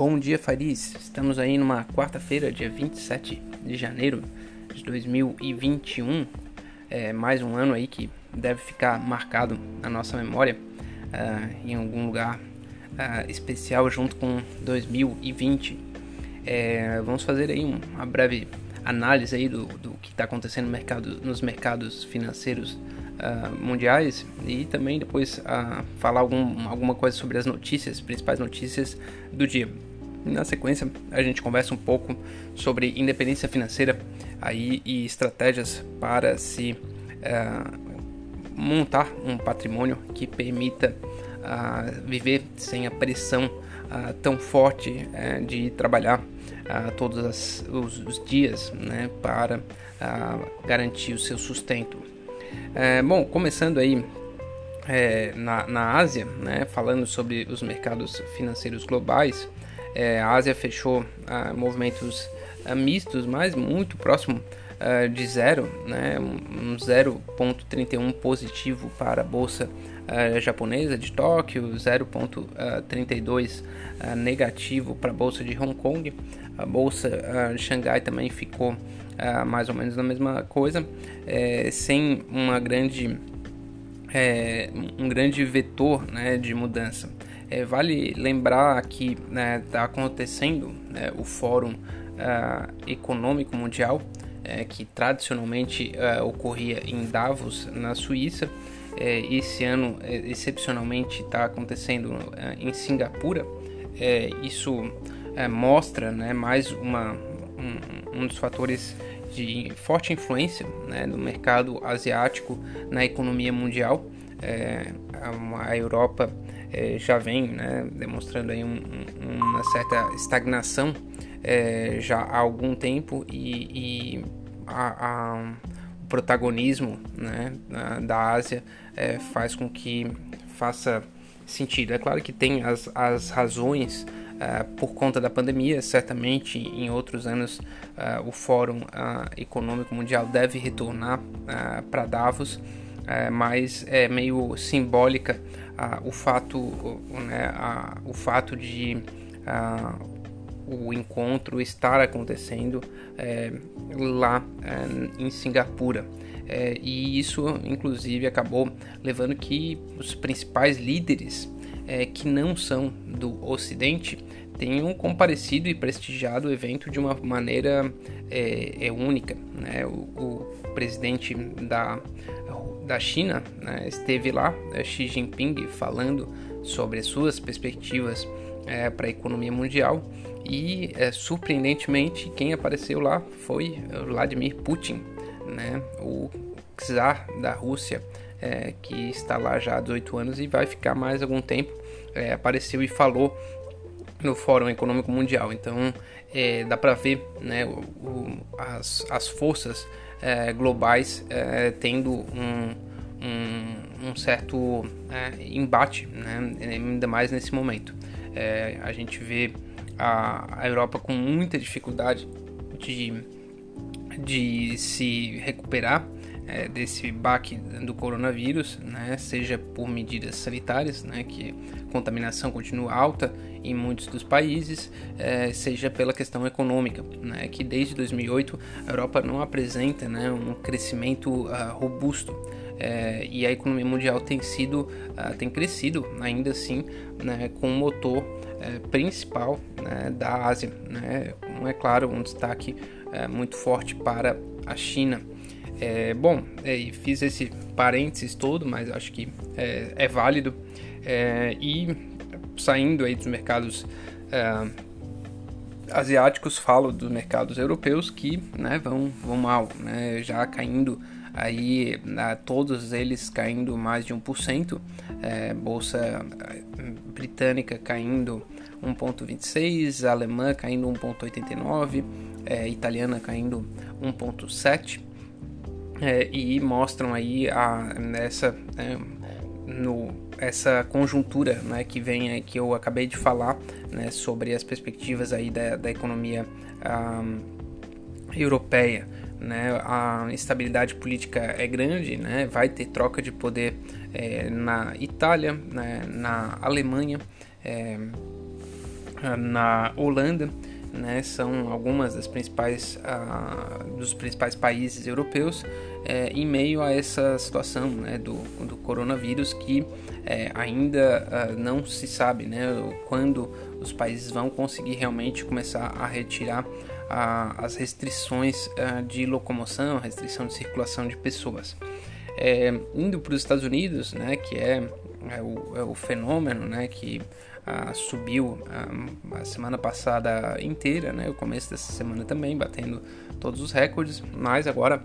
Bom dia, Faris. Estamos aí numa quarta-feira, dia 27 de janeiro de 2021. É mais um ano aí que deve ficar marcado na nossa memória uh, em algum lugar uh, especial junto com 2020. É, vamos fazer aí uma breve análise aí do, do que está acontecendo no mercado, nos mercados financeiros uh, mundiais e também depois uh, falar algum, alguma coisa sobre as notícias, principais notícias do dia. Na sequência, a gente conversa um pouco sobre independência financeira aí e estratégias para se uh, montar um patrimônio que permita viver sem a pressão tão forte eh, de trabalhar todos as, os, os, dias né, para garantir o seu sustento. É, bom, começando aí é, na, na Ásia, né, falando sobre os mercados financeiros globais, é, a Ásia fechou ah, movimentos ah, mistos, mas muito próximo ah, de zero, né, um 0,31 positivo para a bolsa japonesa de Tóquio, 0,32 negativo para a bolsa de Hong Kong, a bolsa de Xangai também ficou mais ou menos a mesma coisa, é, sem uma grande, é, um grande vetor né, de mudança. É, vale lembrar que está né, tá acontecendo né, o Fórum uh, Econômico Mundial, é, que tradicionalmente uh, ocorria em Davos, na Suíça. É, esse ano, é, excepcionalmente, está acontecendo em Singapura. isso mostra né, mais uma, um, um dos fatores de forte influência né, do mercado asiático na economia mundial. É, a, Europa é, já vem né, demonstrando aí um, uma certa estagnação é, já há algum tempo e, e a, a, o protagonismo né, da Ásia é, faz com que faça sentido. É claro que tem as, as razões uh, por conta da pandemia. Certamente em outros anos uh, o Fórum uh, Econômico Mundial deve retornar para Davos, mas é meio simbólica o fato, né, o fato de o encontro estar acontecendo é, lá é, em Singapura. É, e isso, inclusive, acabou levando que os principais líderes é, que não são do Ocidente tenham comparecido e prestigiado o evento de uma maneira é, é única. Né? O, o, presidente da, da China né, esteve lá, é, Xi Jinping, falando sobre as suas perspectivas é, para a economia mundial e, é, surpreendentemente, quem apareceu lá foi Vladimir Putin, né, o czar da Rússia, é, que está lá já há 18 anos e vai ficar mais algum tempo apareceu e falou no Fórum Econômico Mundial. Então é, dá para ver né, o, as, as forças é, globais é, tendo um, um, um certo é, embate, né, ainda mais nesse momento. É, a gente vê a, a Europa com muita dificuldade de, de se recuperar é, desse baque do coronavírus, né, seja por medidas sanitárias, né, que a contaminação continua alta em muitos dos países, é, seja pela questão econômica, né, que desde 2008 a Europa não apresenta né, um crescimento uh, robusto. É, e a economia mundial tem sido uh, tem crescido ainda assim né, com o motor é, principal né, da Ásia né, é claro um destaque é, muito forte para a China é, bom, é, fiz esse parênteses todo, mas acho que é, é válido. É, e saindo aí dos mercados é, asiáticos, falo dos mercados europeus que né, vão, vão mal, né, já caindo aí né, todos eles caindo mais de 1%, é, bolsa britânica caindo 1,26, alemã caindo 1,89, é, italiana caindo 1,7 é, e mostram aí a, nessa, é, no, essa conjuntura né, que vem que eu acabei de falar né, sobre as perspectivas aí da, da economia europeia. Né, a instabilidade política é grande, né, vai ter troca de poder é, na Itália, né, na Alemanha, é, na Holanda, né, são algumas das principais uh, dos principais países europeus é, em meio a essa situação né, do, do coronavírus que é, ainda uh, não se sabe né, quando os países vão conseguir realmente começar a retirar uh, as restrições de locomoção, restrição de circulação de pessoas. É, indo para os Estados Unidos, né, que é, é, o, é o fenômeno né, que subiu a semana passada inteira, né, o começo dessa semana também, batendo todos os recordes, mas agora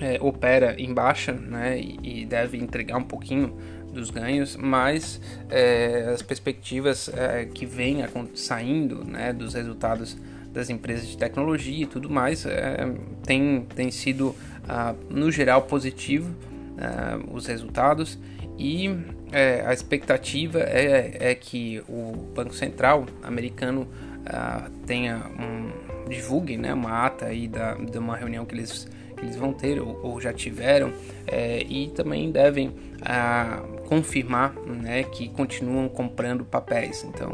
é, opera em baixa né, e, e, deve entregar um pouquinho dos ganhos, mas é, as perspectivas é, que vêm saindo né, dos resultados das empresas de tecnologia e tudo mais é, tem, tem sido, ah, no geral, positivo ah, os resultados e é, a expectativa é, é que o Banco Central americano ah, tenha um, divulgue né, uma ata aí da, de uma reunião que eles que eles vão ter ou, ou já tiveram é, e também devem ah, confirmar né, que continuam comprando papéis. Então,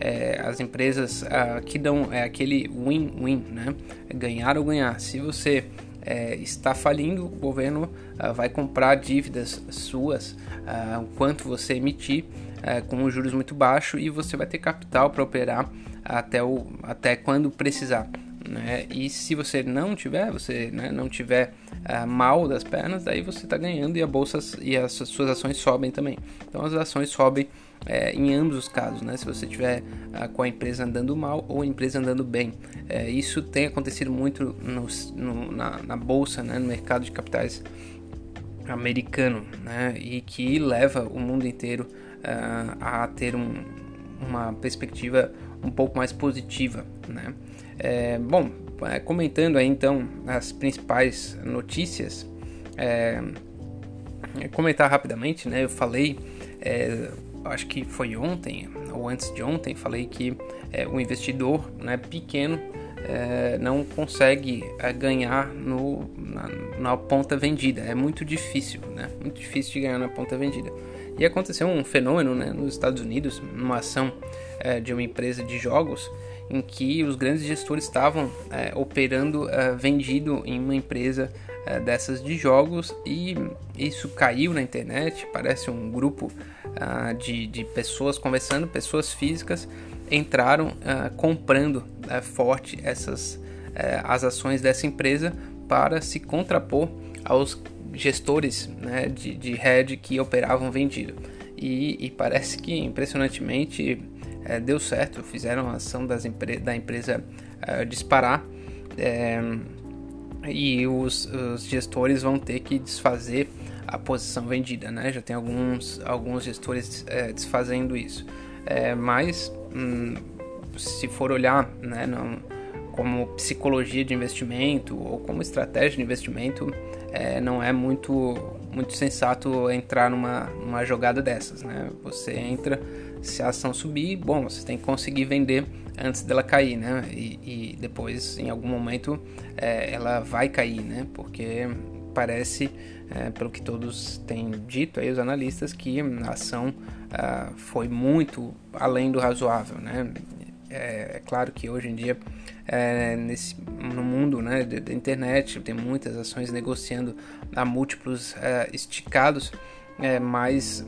é, as empresas ah, que dão é aquele win-win, né? ganhar ou ganhar. Se você é, está falindo, o governo ah, vai comprar dívidas suas, ah, quanto você emitir, é, com os juros muito baixos e você vai ter capital para operar até, o, até quando precisar. Né? E se você não tiver, você né, não tiver uh, mal das pernas, daí você está ganhando e a bolsa e as suas ações sobem também. Então as ações sobem é, em ambos os casos, né? Se você tiver uh, com a empresa andando mal ou a empresa andando bem, é, isso tem acontecido muito no, no, na, na, bolsa, né? No mercado de capitais americano, né? E que leva o mundo inteiro uh, a ter um, uma perspectiva um pouco mais positiva, né? É, bom, é, comentando aí então as principais notícias, é, comentar rapidamente, né? Eu falei, é, acho que foi ontem ou antes de ontem, falei que é, o investidor, né, pequeno, é, não consegue ganhar no, na, na, ponta vendida. É muito difícil, né? Muito difícil de ganhar na ponta vendida. E aconteceu um fenômeno né, nos Estados Unidos, numa ação é, de uma empresa de jogos, em que os grandes gestores estavam é, operando é, vendido em uma empresa é, dessas de jogos e isso caiu na internet. Parece um grupo ah, de, de pessoas conversando, pessoas físicas entraram ah, comprando é, forte essas é, as ações dessa empresa para se contrapor aos gestores né, de, de head que operavam vendido. E, e parece que impressionantemente é, deu certo, fizeram a ação das empre da empresa é, disparar é, e os, os, gestores vão ter que desfazer a posição vendida, né? Já tem alguns, alguns gestores é, desfazendo isso, é, mas hum, se for olhar, né, não, como psicologia de investimento ou como estratégia de investimento, é, não é muito muito sensato entrar numa, numa jogada dessas, né? Você entra se a ação subir, bom, você tem que conseguir vender antes dela cair, né? E, e depois, em algum momento, é, ela vai cair, né? Porque parece, é, pelo que todos têm dito aí, os analistas, que a ação ah, foi muito além do razoável, né? É, é, claro que hoje em dia, é, nesse, no mundo né, da internet, tem muitas ações negociando a múltiplos é, esticados, é, mas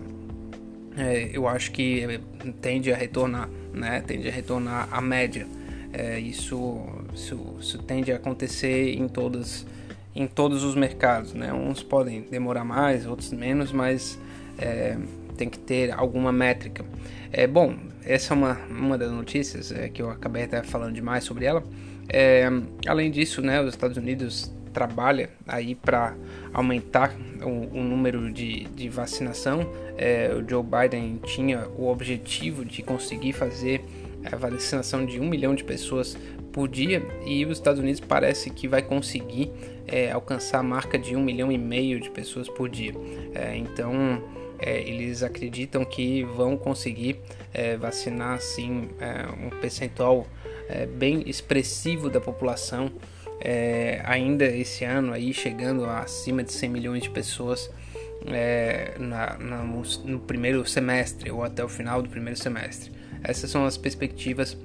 é, eu acho que tende a retornar, né? Tende a retornar à média. É, isso, isso, isso, tende a acontecer em todos, em todos os mercados, né? Uns podem demorar mais, outros menos, mas é, tem que ter alguma métrica. É bom. Essa é uma, uma das notícias é, que eu acabei até falando demais sobre ela. É, além disso, né, os Estados Unidos trabalha aí para aumentar o, o, número de, de vacinação. É, o Joe Biden tinha o objetivo de conseguir fazer a vacinação de um milhão de pessoas por dia e os Estados Unidos parece que vai conseguir é, alcançar a marca de um milhão e meio de pessoas por dia. É, então é, eles acreditam que vão conseguir é, vacinar assim um percentual bem expressivo da população é, ainda esse ano aí chegando acima de 100 milhões de pessoas é, na, na, no primeiro semestre ou até o final do primeiro semestre. essas são as perspectivas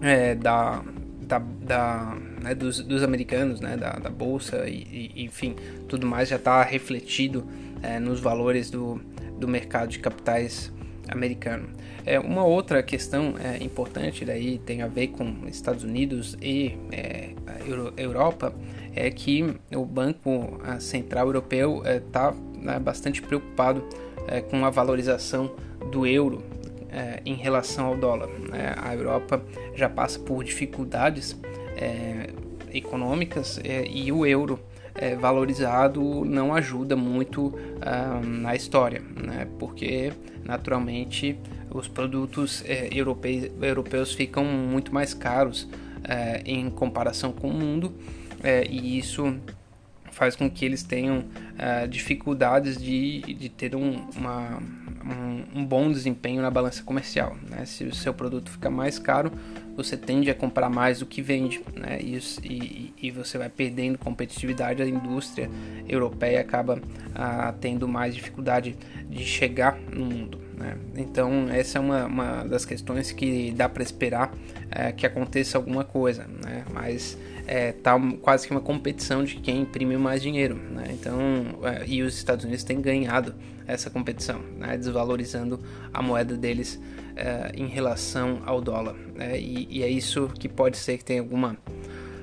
é, da, da, da né, dos, dos, americanos, né, da, da bolsa e, e, enfim, tudo mais já está refletido é, nos valores do, do mercado de capitais americano. É, uma outra questão é, importante daí tem a ver com Estados Unidos e é, Europa é que o Banco Central Europeu está né, bastante preocupado é, com a valorização do euro é, em relação ao dólar. Né? A Europa já passa por dificuldades é, econômicas e o euro é, valorizado não ajuda muito ah, na história, né? porque naturalmente os produtos é, europeus, europeus ficam muito mais caros é, em comparação com o mundo é, e isso faz com que eles tenham uh, dificuldades de, de ter um, uma, um, um, bom desempenho na balança comercial. Né? Se o seu produto fica mais caro, você tende a comprar mais do que vende, né? e, e, e você vai perdendo competitividade, a indústria europeia acaba uh, tendo mais dificuldade de chegar no mundo. Né? Então, essa é uma, uma das questões que dá para esperar uh, que aconteça alguma coisa, né? mas é, tá quase que uma competição de quem imprime mais dinheiro, né? Então, é, e os Estados Unidos têm ganhado essa competição, né? desvalorizando a moeda deles é, em relação ao dólar, né? e, e, é isso que pode ser que tenha alguma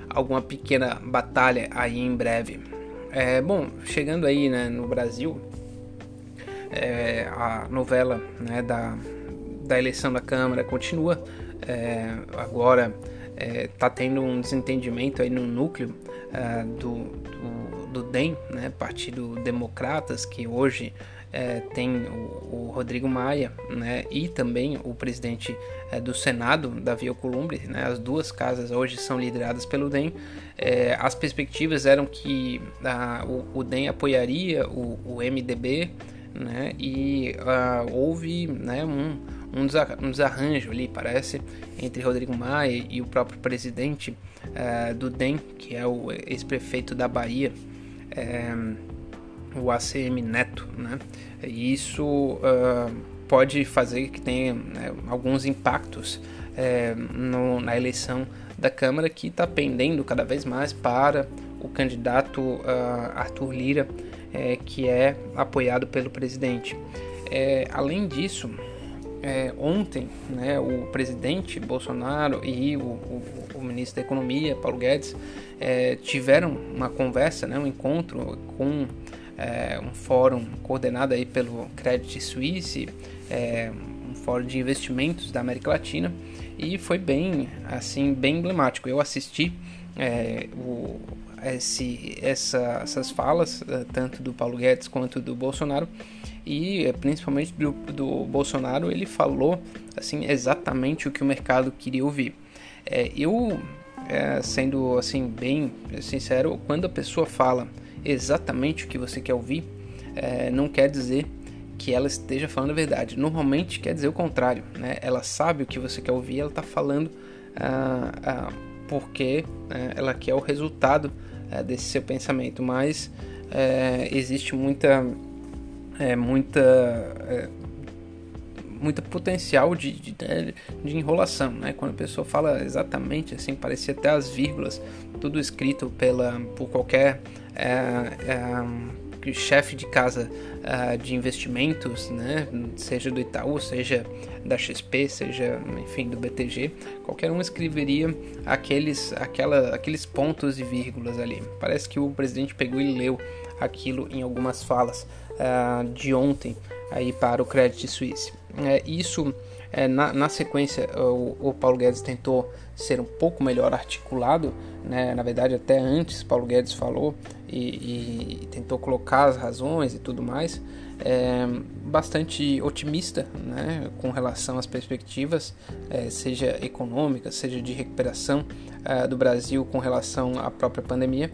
alguma pequena batalha aí em breve. É, bom, chegando aí né, no Brasil, é, a novela né, da, da eleição da Câmara continua é, agora está é, tendo um desentendimento aí no núcleo uh, do, do, do, DEM, né, Partido Democratas, que hoje é, tem o, o, Rodrigo Maia né, e também o presidente é, do Senado, Davi Alcolumbre. Né, as duas casas hoje são lideradas pelo DEM. É, as perspectivas eram que uh, o, o, DEM apoiaria o, o MDB né, e uh, houve né, um um, desarranjo ali, parece, entre Rodrigo Maia e o próprio presidente uh, do DEM, que é o ex-prefeito da Bahia, uh, o ACM Neto, né? E isso uh, pode fazer que tenha né, alguns impactos no, na eleição da Câmara, que está pendendo cada vez mais para o candidato Arthur Lira, que é apoiado pelo presidente. além disso, é, ontem, né, o presidente Bolsonaro e o, o, o ministro da Economia, Paulo Guedes, é, tiveram uma conversa, né, um encontro com é, um fórum coordenado aí pelo Credit Suisse, é, um fórum de investimentos da América Latina, e foi bem, assim, bem emblemático. Eu assisti é, o, esse, essa, essas falas, eh, tanto do Paulo Guedes quanto do Bolsonaro, e eh, principalmente do, do Bolsonaro, ele falou assim exatamente o que o mercado queria ouvir. É, eu, é, sendo assim bem sincero, quando a pessoa fala exatamente o que você quer ouvir, é, não quer dizer que ela esteja falando a verdade. Normalmente quer dizer o contrário, né? Ela sabe o que você quer ouvir, ela está falando ah, ah, porque né, ela quer o resultado é, desse seu pensamento, mas é, existe muita, é, muita, é, muita potencial de, de, de, enrolação, né? Quando a pessoa fala exatamente assim, parecia até as vírgulas, tudo escrito pela, por qualquer é, é, chefe de casa uh, de investimentos, né, seja do Itaú, seja da XP, seja, enfim, do BTG, qualquer um escreveria aqueles, aquela, aqueles pontos e vírgulas ali. Parece que o presidente pegou e leu aquilo em algumas falas uh, de ontem aí para o Credit Suisse. É, isso, é, na, na, sequência, o, o Paulo Guedes tentou ser um pouco melhor articulado, né? na verdade até antes Paulo Guedes falou e, e tentou colocar as razões e tudo mais, é, bastante otimista né? com relação às perspectivas, é, seja econômicas, seja de recuperação é, do Brasil com relação à própria pandemia.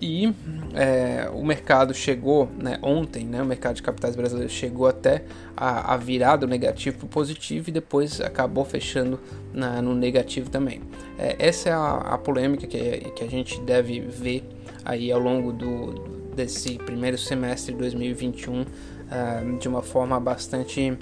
E é, o mercado chegou, né, ontem, né, o mercado de capitais brasileiro chegou até a, a do negativo para o positivo e depois acabou fechando na, no negativo também. É, essa é a, a, polêmica que, que a gente deve ver aí ao longo do, desse primeiro semestre de 2021 uh, de uma forma bastante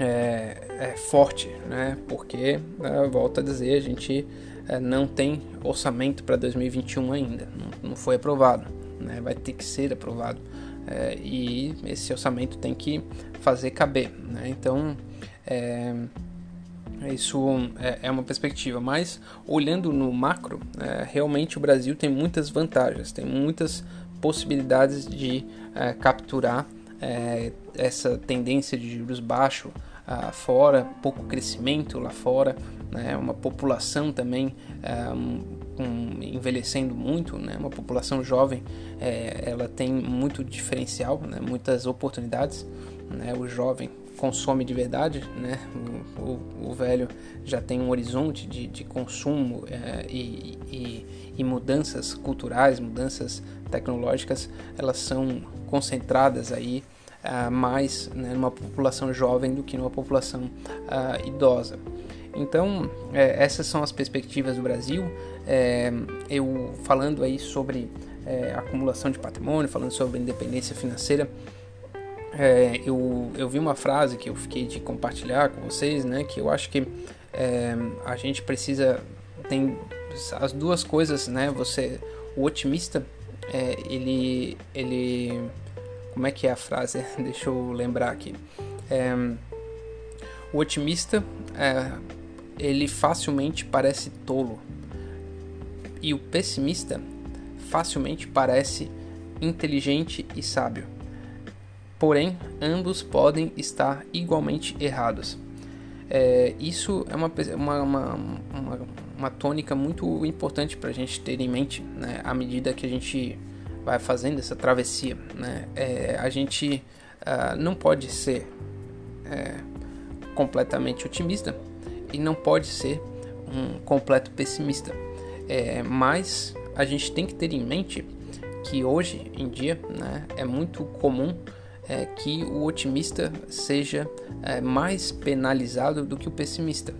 é, é forte, né? Porque, né, volto a dizer, a gente é, não tem orçamento para 2021 ainda, não, não, foi aprovado, né? Vai ter que ser aprovado é, e esse orçamento tem que fazer caber, né? Então, é, isso é, é, uma perspectiva, mas olhando no macro, é, realmente o Brasil tem muitas vantagens, tem muitas possibilidades de é, capturar é, essa tendência de juros baixos uh, fora, pouco crescimento lá fora, né, uma população também uh, um, envelhecendo muito, né, uma população jovem, é, ela tem muito diferencial, né, muitas oportunidades, né, o jovem consome de verdade, né? O, o, velho já tem um horizonte de, de consumo é, e, e, e, mudanças culturais, mudanças tecnológicas, elas são concentradas aí uh, mais né, numa população jovem do que numa população uh, idosa. Então, é, essas são as perspectivas do Brasil. É, eu falando aí sobre é, acumulação de patrimônio, falando sobre independência financeira, é, eu, eu vi uma frase que eu fiquei de compartilhar com vocês, né? Que eu acho que é, a gente precisa tem as duas coisas, né? Você, o otimista, é, ele, ele como é que é a frase? Deixa eu lembrar aqui. É, o otimista, é, ele facilmente parece tolo. E o pessimista facilmente parece inteligente e sábio. Porém, ambos podem estar igualmente errados. É, isso é uma, uma, uma, uma, uma tônica muito importante para a gente ter em mente né, à medida que a gente vai fazendo essa travessia, né? É, a gente uh, não pode ser é, completamente otimista e não pode ser um completo pessimista, é, mas a gente tem que ter em mente que hoje em dia né, é muito comum é, que o otimista seja é, mais penalizado do que o pessimista.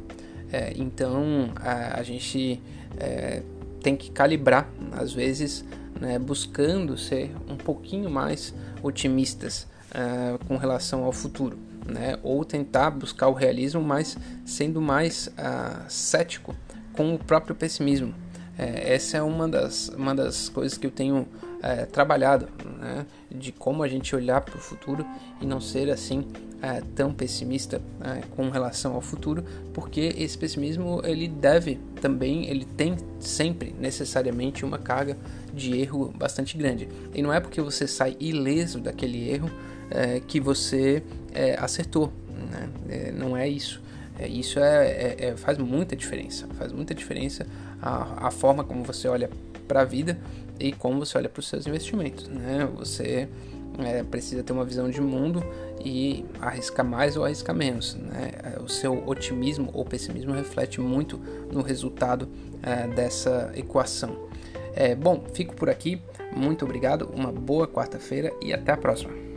É, então a, a gente é, tem que calibrar, às vezes, né, buscando ser um pouquinho mais otimistas uh, com relação ao futuro, né, ou tentar buscar o realismo, mas sendo mais uh, cético com o próprio pessimismo. É, essa é uma das, uma das coisas que eu tenho é, trabalhado, né, de como a gente olhar para o futuro e não ser assim é, tão pessimista é, com relação ao futuro, porque esse pessimismo ele deve também, ele tem sempre necessariamente uma carga de erro bastante grande. E não é porque você sai ileso daquele erro é, que você é, acertou, né? É, não é isso. É, isso é, faz muita diferença, faz muita diferença a, a forma como você olha para a vida e como você olha para os seus investimentos, né? Você é, precisa ter uma visão de mundo e arriscar mais ou arriscar menos. Né? O seu otimismo ou pessimismo reflete muito no resultado é, dessa equação. É, bom, fico por aqui. Muito obrigado, uma boa quarta-feira e até a próxima.